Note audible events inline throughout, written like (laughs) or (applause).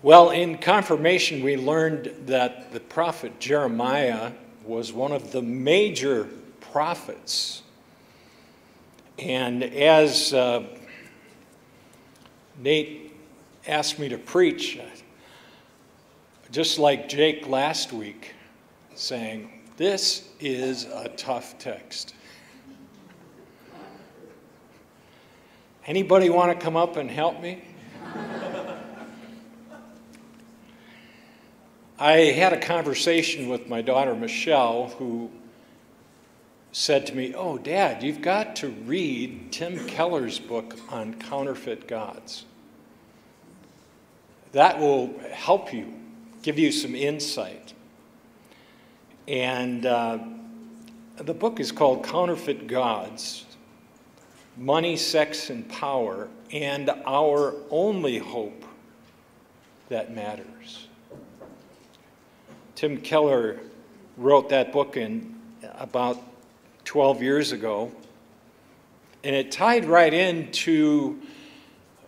Well, in confirmation, we learned that the prophet Jeremiah was one of the major prophets. And as uh, Nate asked me to preach, just like Jake last week, saying, This is a tough text. Anybody want to come up and help me? I had a conversation with my daughter Michelle, who said to me, Oh, Dad, you've got to read Tim Keller's book on counterfeit gods. That will help you, give you some insight. And uh, the book is called Counterfeit Gods Money, Sex, and Power, and Our Only Hope That Matters. Tim Keller wrote that book in about 12 years ago, and it tied right into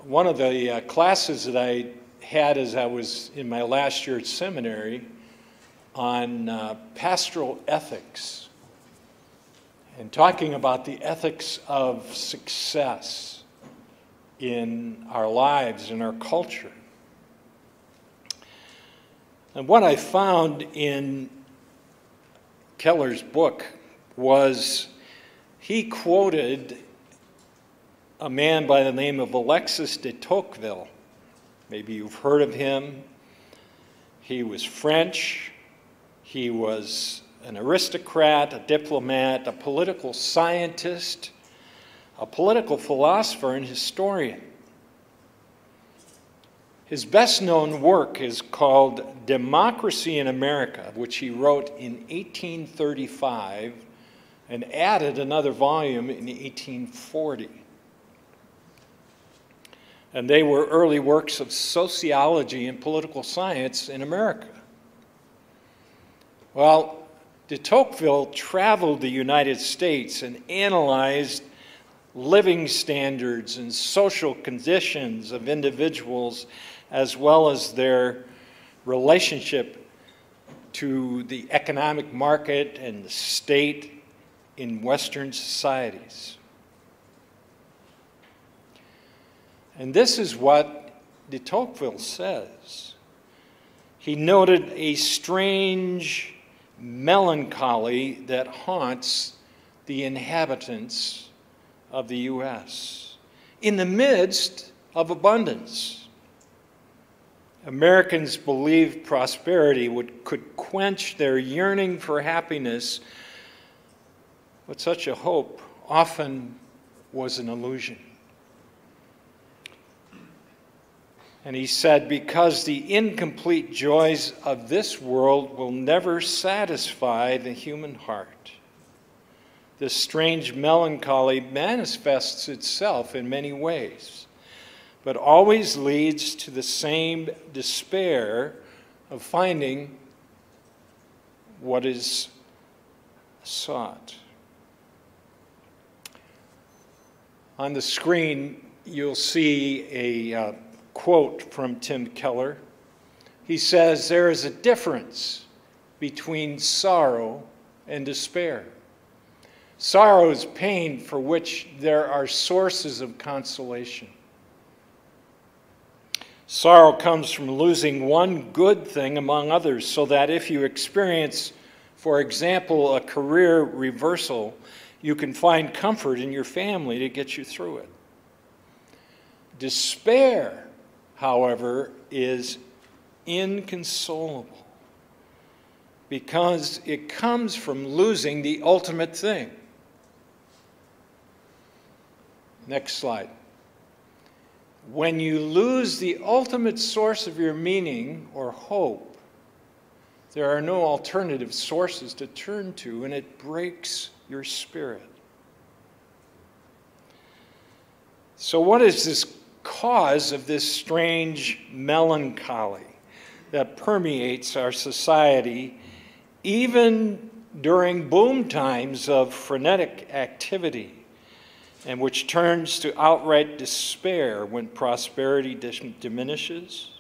one of the uh, classes that I had as I was in my last year at seminary on uh, pastoral ethics and talking about the ethics of success in our lives, in our culture. And what I found in Keller's book was he quoted a man by the name of Alexis de Tocqueville. Maybe you've heard of him. He was French. He was an aristocrat, a diplomat, a political scientist, a political philosopher, and historian. His best known work is called Democracy in America, which he wrote in 1835 and added another volume in 1840. And they were early works of sociology and political science in America. Well, de Tocqueville traveled the United States and analyzed living standards and social conditions of individuals as well as their relationship to the economic market and the state in Western societies. And this is what de Tocqueville says. He noted a strange melancholy that haunts the inhabitants of the U.S. in the midst of abundance. Americans believed prosperity would, could quench their yearning for happiness, but such a hope often was an illusion. And he said, Because the incomplete joys of this world will never satisfy the human heart. This strange melancholy manifests itself in many ways but always leads to the same despair of finding what is sought. On the screen, you'll see a uh, quote from Tim Keller. He says, There is a difference between sorrow and despair. Sorrow is pain for which there are sources of consolation. Sorrow comes from losing one good thing among others, so that if you experience, for example, a career reversal, you can find comfort in your family to get you through it. Despair, however, is inconsolable because it comes from losing the ultimate thing. Next slide. When you lose the ultimate source of your meaning or hope, there are no alternative sources to turn to, and it breaks your spirit. So, what is this cause of this strange melancholy that permeates our society, even during boom times of frenetic activity? And which turns to outright despair when prosperity diminishes?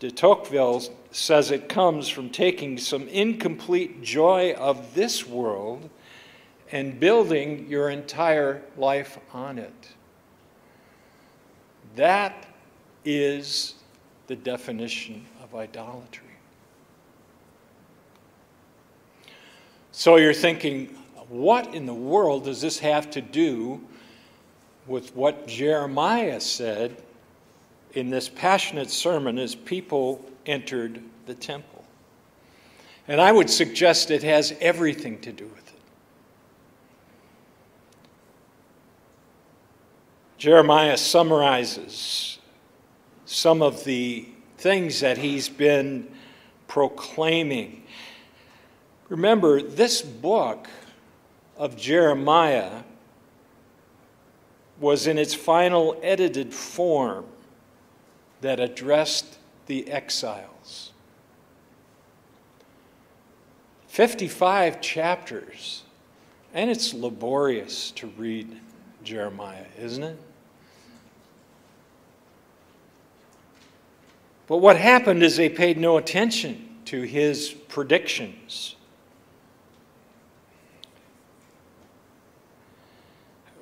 de Tocqueville says it comes from taking some incomplete joy of this world and building your entire life on it. That is the definition of idolatry. So you're thinking, what in the world does this have to do with what Jeremiah said in this passionate sermon as people entered the temple? And I would suggest it has everything to do with it. Jeremiah summarizes some of the things that he's been proclaiming. Remember, this book of Jeremiah was in its final edited form that addressed the exiles. 55 chapters, and it's laborious to read Jeremiah, isn't it? But what happened is they paid no attention to his predictions.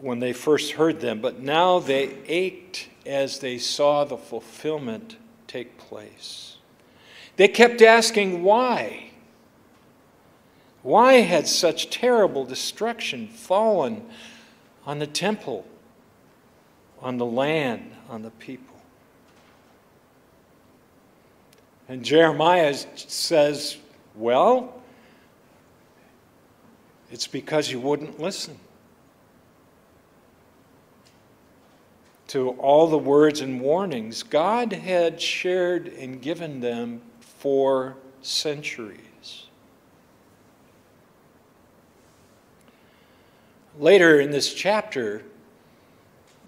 When they first heard them, but now they ached as they saw the fulfillment take place. They kept asking why. Why had such terrible destruction fallen on the temple, on the land, on the people? And Jeremiah says, Well, it's because you wouldn't listen to all the words and warnings God had shared and given them for centuries. Later in this chapter,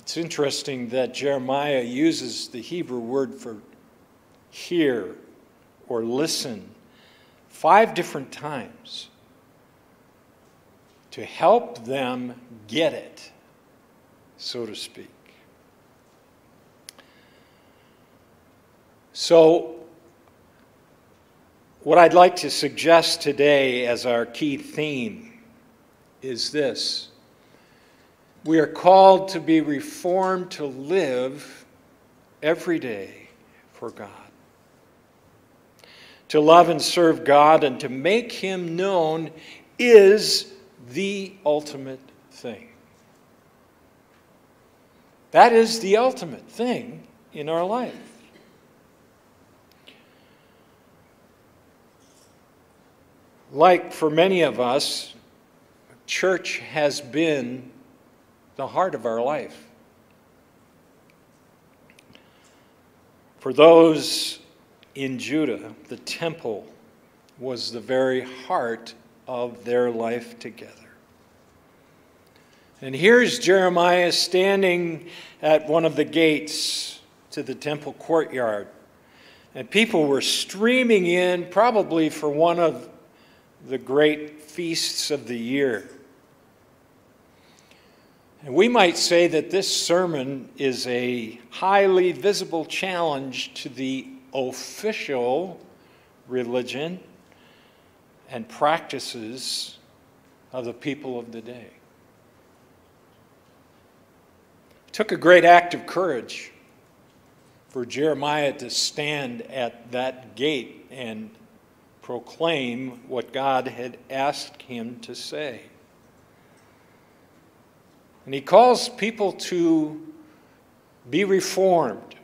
it's interesting that Jeremiah uses the Hebrew word for hear or listen five different times to help them get it, so to speak. So, what I'd like to suggest today as our key theme is this. We are called to be reformed to live every day for God to love and serve God and to make Him known is the ultimate thing. That is the ultimate thing in our life. Like for many of us, church has been the heart of our life. For those in Judah, the temple was the very heart of their life together. And here's Jeremiah standing at one of the gates to the temple courtyard. And people were streaming in, probably for one of the great feasts of the year. And we might say that this sermon is a highly visible challenge to the official religion and practices of the people of the day. It took a great act of courage for Jeremiah to stand at that gate and proclaim what God had asked him to say. And he calls people to be reformed,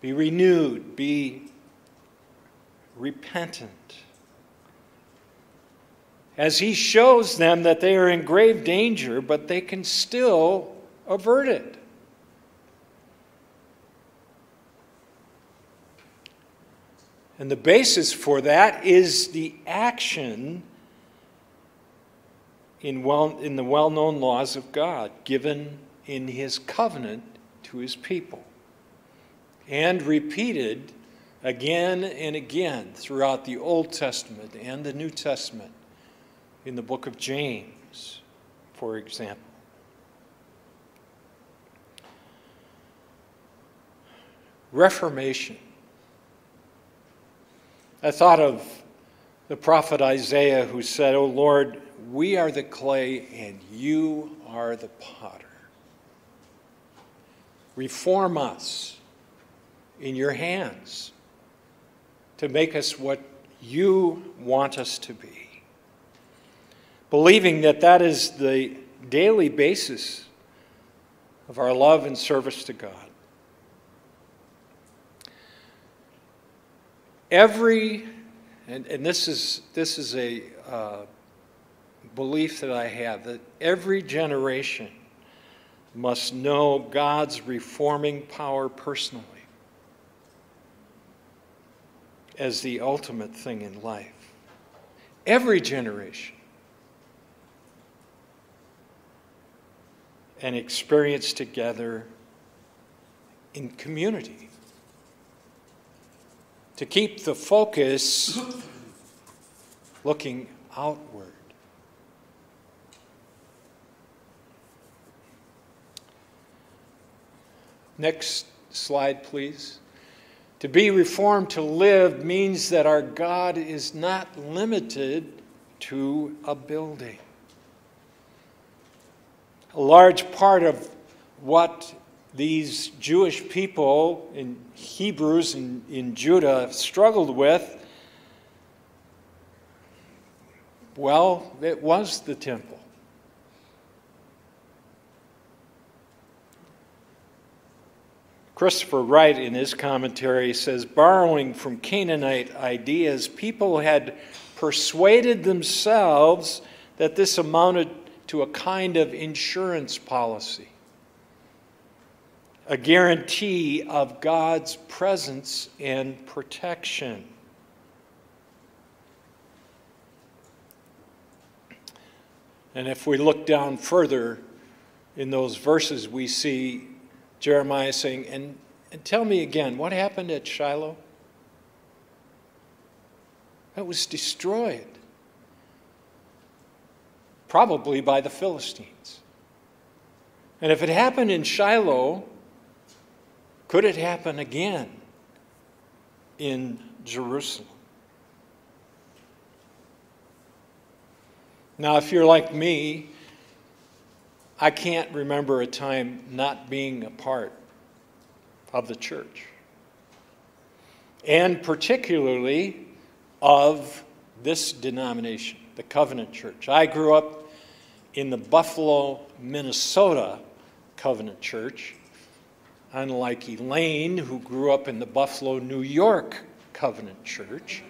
be renewed, be repentant. As he shows them that they are in grave danger, but they can still avert it. And the basis for that is the action in, well, in the well known laws of God given in his covenant to his people and repeated again and again throughout the Old Testament and the New Testament in the book of James, for example. Reformation I thought of the prophet Isaiah who said, Oh Lord, we are the clay and you are the potter. Reform us in your hands to make us what you want us to be. Believing that that is the daily basis of our love and service to God. Every, and, and this, is, this is a uh, belief that I have, that every generation must know God's reforming power personally as the ultimate thing in life. Every generation. And experience together in community. To keep the focus looking outward. Next slide, please. To be reformed to live means that our God is not limited to a building. A large part of what these Jewish people in Hebrews and in Judah struggled with, well, it was the temple. Christopher Wright, in his commentary, says borrowing from Canaanite ideas, people had persuaded themselves that this amounted to a kind of insurance policy, a guarantee of God's presence and protection. And if we look down further in those verses, we see Jeremiah saying, and, and tell me again, what happened at Shiloh? It was destroyed. Probably by the Philistines. And if it happened in Shiloh, could it happen again in Jerusalem? Now, if you're like me, I can't remember a time not being a part of the church, and particularly of this denomination, the Covenant Church. I grew up in the Buffalo, Minnesota Covenant Church, unlike Elaine, who grew up in the Buffalo, New York Covenant Church.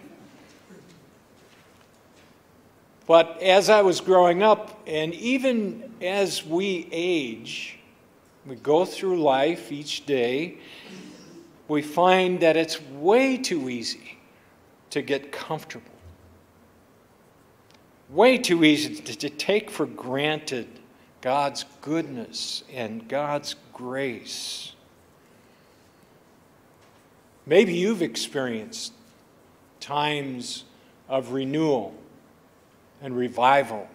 But as I was growing up, and even as we age, we go through life each day, we find that it's way too easy to get comfortable. Way too easy to, to take for granted God's goodness and God's grace. Maybe you've experienced times of renewal and revival,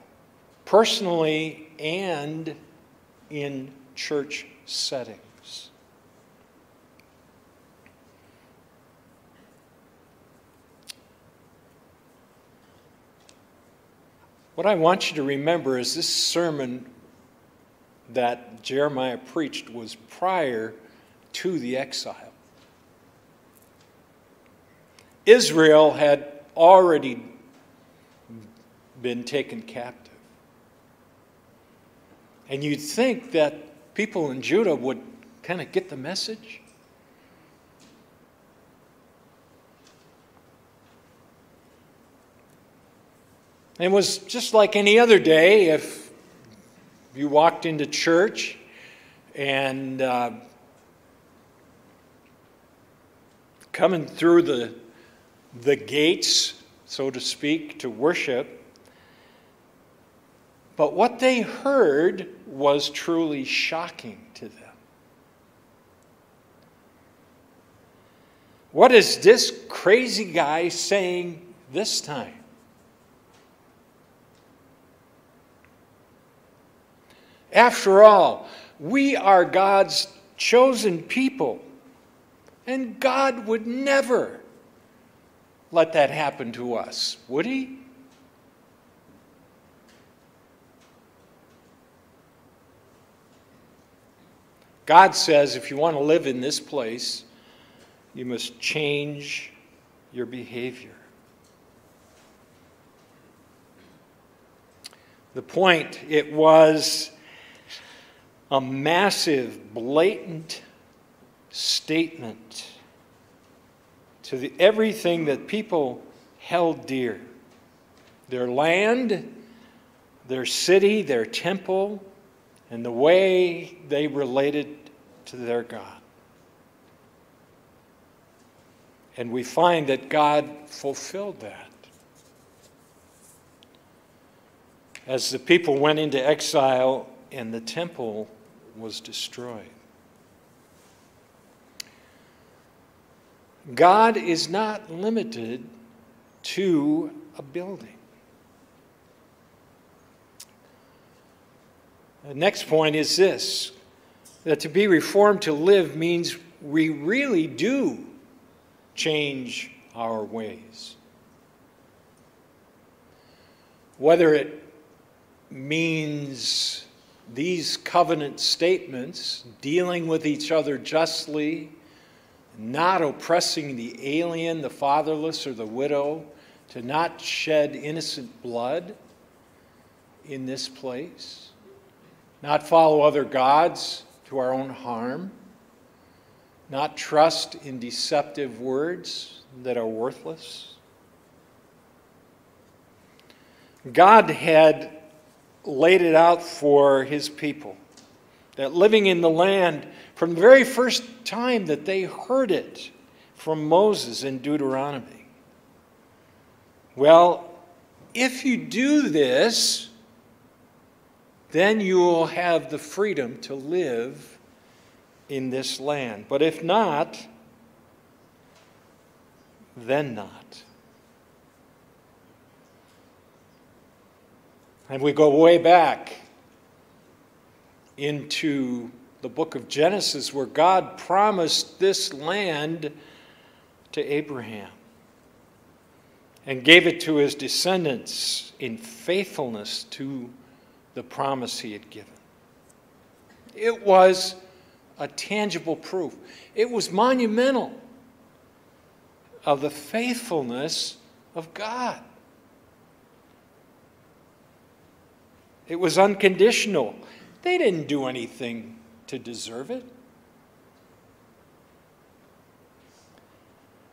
personally and in church settings. What I want you to remember is this sermon that Jeremiah preached was prior to the exile. Israel had already been taken captive. And you'd think that people in Judah would kind of get the message. It was just like any other day if you walked into church and uh, coming through the, the gates, so to speak, to worship, but what they heard was truly shocking to them. What is this crazy guy saying this time? After all, we are God's chosen people, and God would never let that happen to us, would he? God says if you want to live in this place, you must change your behavior. The point, it was a massive, blatant statement to the, everything that people held dear their land, their city, their temple, and the way they related to their God. And we find that God fulfilled that. As the people went into exile and the temple was destroyed. God is not limited to a building. The next point is this that to be reformed to live means we really do change our ways. Whether it means these covenant statements, dealing with each other justly, not oppressing the alien, the fatherless, or the widow, to not shed innocent blood in this place, not follow other gods to our own harm, not trust in deceptive words that are worthless. God had laid it out for his people that living in the land from the very first time that they heard it from Moses in Deuteronomy. Well, if you do this, then you will have the freedom to live in this land. But if not, then not. And we go way back into the book of Genesis where God promised this land to Abraham and gave it to his descendants in faithfulness to the promise he had given. It was a tangible proof, it was monumental of the faithfulness of God. It was unconditional. They didn't do anything to deserve it.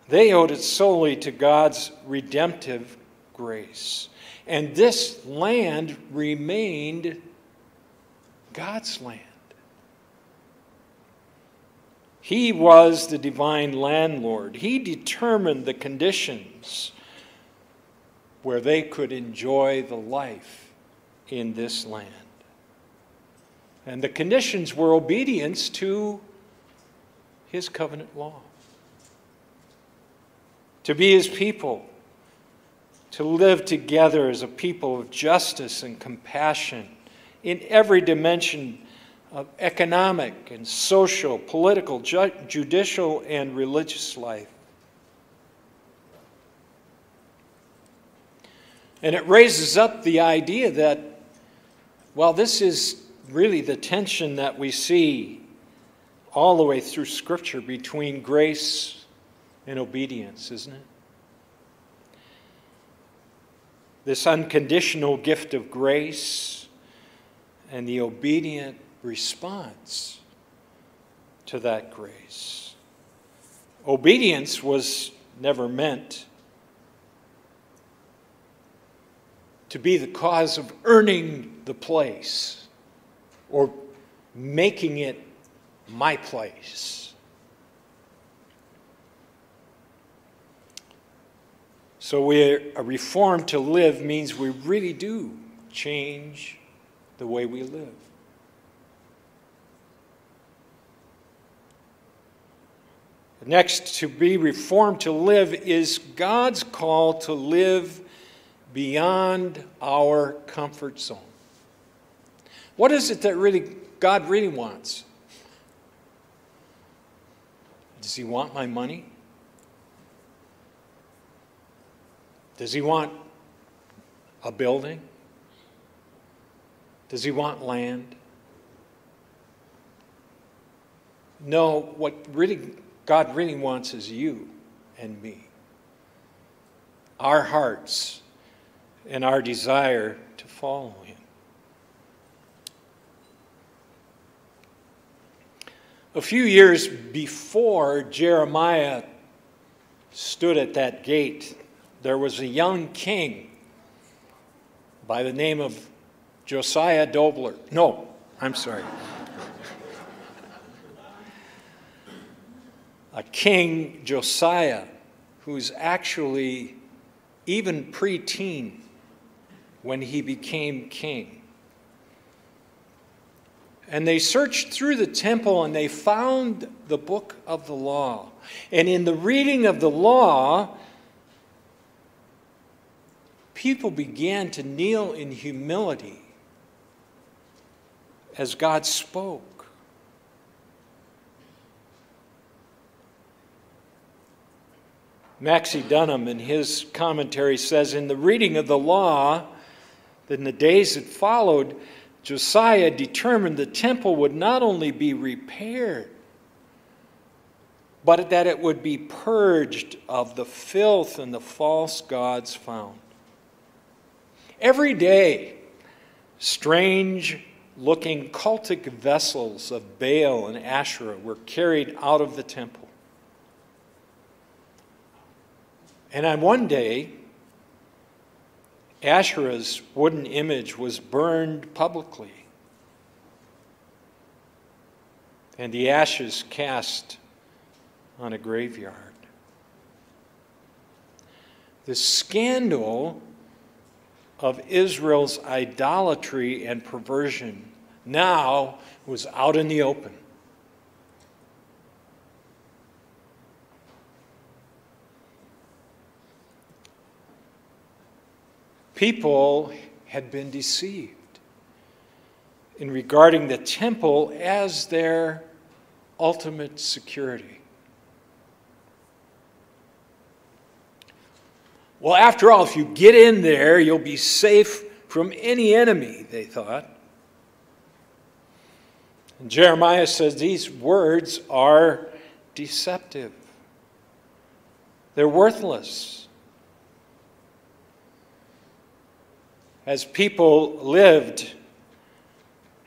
They owed it solely to God's redemptive grace. And this land remained God's land. He was the divine landlord. He determined the conditions where they could enjoy the life in this land. And the conditions were obedience to his covenant law. To be his people, to live together as a people of justice and compassion in every dimension of economic and social, political, ju- judicial, and religious life. And it raises up the idea that well, this is really the tension that we see all the way through Scripture between grace and obedience, isn't it? This unconditional gift of grace and the obedient response to that grace. Obedience was never meant to be the cause of earning the place or making it my place. So, we're, a reform to live means we really do change the way we live. Next, to be reformed to live is God's call to live beyond our comfort zone. What is it that really God really wants? Does he want my money? Does he want a building? Does he want land? No, what really God really wants is you and me. Our hearts and our desire to follow him. A few years before Jeremiah stood at that gate, there was a young king by the name of Josiah Dobler. No, I'm sorry. a king, Josiah, who's actually even preteen when he became king. And they searched through the temple and they found the book of the law. And in the reading of the law, people began to kneel in humility as God spoke. Maxie Dunnam, in his commentary, says In the reading of the law, in the days that followed, Josiah determined the temple would not only be repaired, but that it would be purged of the filth and the false gods found. Every day, strange looking cultic vessels of Baal and Asherah were carried out of the temple. And on one day, Asherah's wooden image was burned publicly, and the ashes cast on a graveyard. The scandal of Israel's idolatry and perversion now was out in the open. People had been deceived in regarding the temple as their ultimate security. Well, after all, if you get in there, you'll be safe from any enemy, they thought. And Jeremiah says these words are deceptive, they're worthless. As people lived,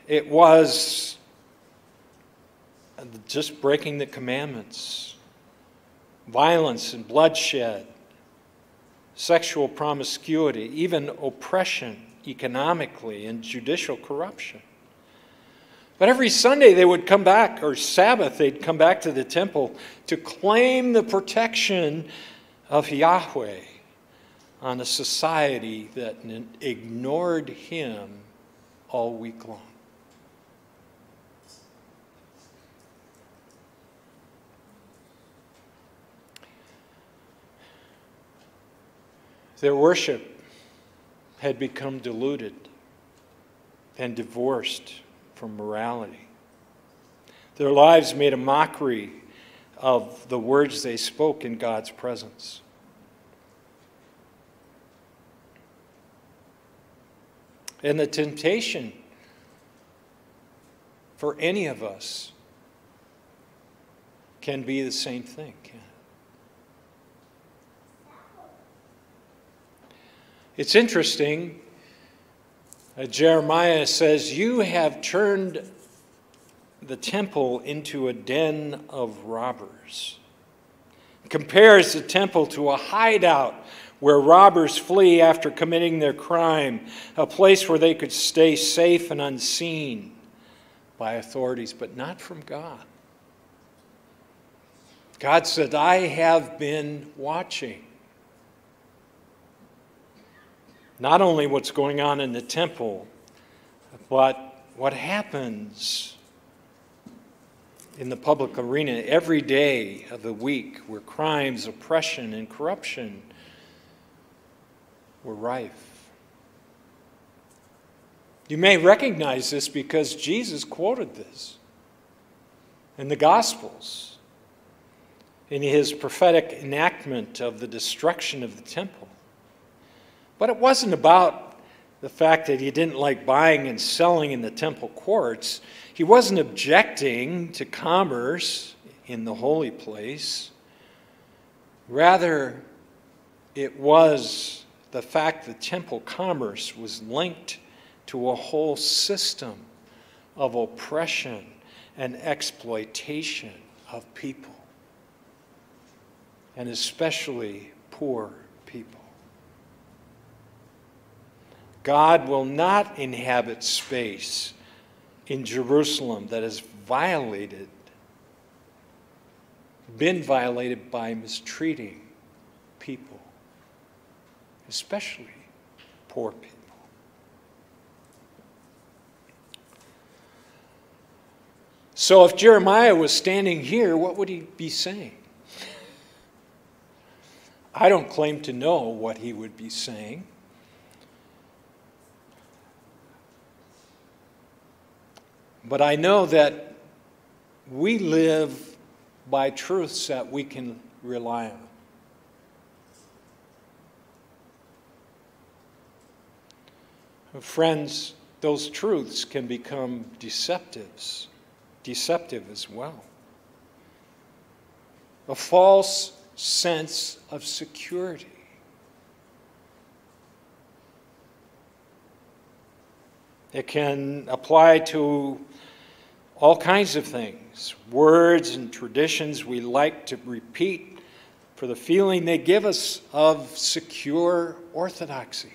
it was just breaking the commandments, violence and bloodshed, sexual promiscuity, even oppression economically, and judicial corruption. But every Sunday they would come back, or Sabbath, they'd come back to the temple to claim the protection of Yahweh on a society that ignored him all week long. Their worship had become diluted and divorced from morality. Their lives made a mockery of the words they spoke in God's presence. And the temptation for any of us can be the same thing. It's interesting. Uh, Jeremiah says, You have turned the temple into a den of robbers. Compares the temple to a hideout where robbers flee after committing their crime, a place where they could stay safe and unseen by authorities, but not from God. God said, I have been watching. Not only what's going on in the temple, but what happens in the public arena every day of the week where crimes, oppression, and corruption were rife. You may recognize this because Jesus quoted this in the Gospels in his prophetic enactment of the destruction of the temple. But it wasn't about the fact that he didn't like buying and selling in the temple courts. He wasn't objecting to commerce in the holy place. Rather, it was the fact that temple commerce was linked to a whole system of oppression and exploitation of people, and especially poor people. God will not inhabit space in Jerusalem that is violated, been violated by mistreating especially poor people. So if Jeremiah was standing here, what would he be saying? I don't claim to know what he would be saying. But I know that we live by truths that we can rely on. Friends, those truths can become deceptives, deceptive as well. A false sense of security. It can apply to all kinds of things, words and traditions we like to repeat for the feeling they give us of secure orthodoxy.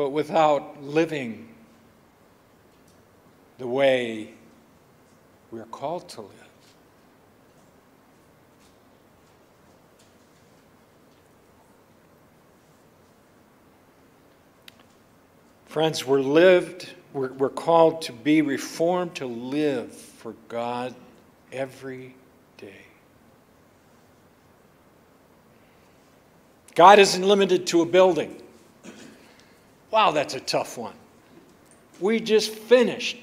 But without living the way we're called to live. Friends, we're lived, we're, we're called to be reformed, to live for God every day. God isn't limited to a building. Wow, that's a tough one. We just finished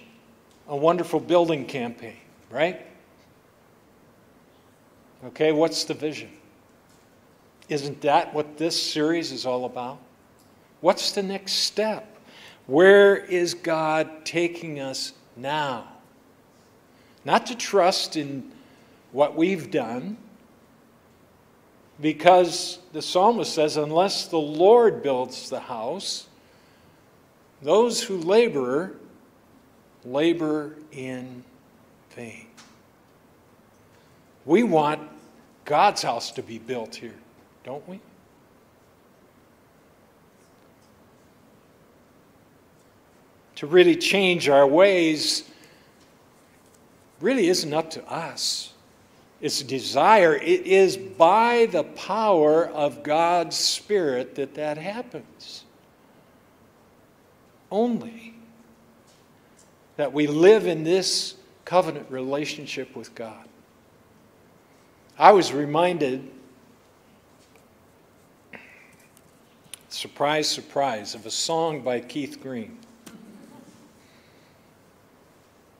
a wonderful building campaign, right? Okay, what's the vision? Isn't that what this series is all about? What's the next step? Where is God taking us now? Not to trust in what we've done, because the psalmist says, unless the Lord builds the house, those who labor, labor in vain. We want God's house to be built here, don't we? to really change our ways really isn't up to us. It's desire. It is by the power of God's Spirit that that happens. Only that we live in this covenant relationship with God. I was reminded, surprise, surprise, of a song by Keith Green.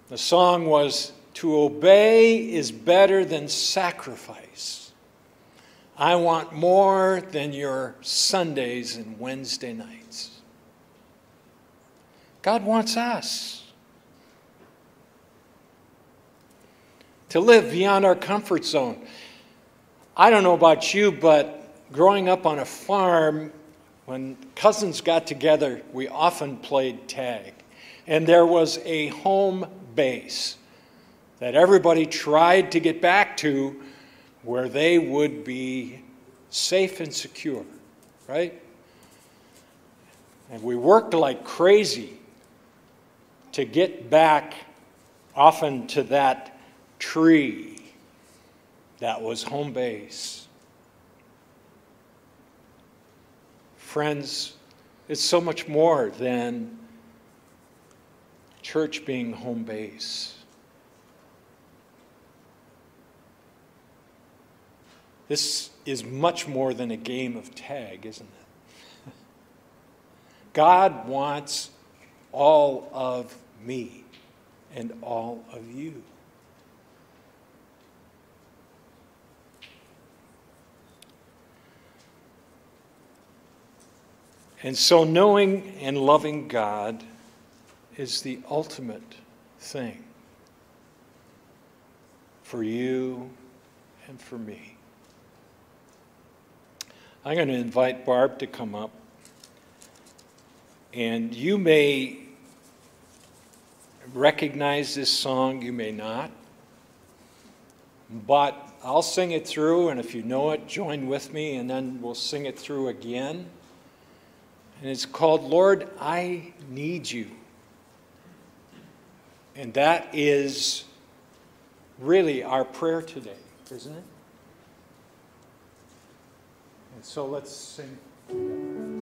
The song was To obey is better than sacrifice. I want more than your Sundays and Wednesday nights. God wants us to live beyond our comfort zone. I don't know about you, but growing up on a farm, when cousins got together, we often played tag. And there was a home base that everybody tried to get back to where they would be safe and secure, right? And we worked like crazy to get back often to that tree that was home base. Friends, it's so much more than church being home base. This is much more than a game of tag, isn't it? (laughs) God wants all of me and all of you. And so, knowing and loving God is the ultimate thing for you and for me. I'm going to invite Barb to come up. And you may recognize this song, you may not. But I'll sing it through, and if you know it, join with me, and then we'll sing it through again. And it's called Lord, I Need You. And that is really our prayer today, isn't it? And so let's sing.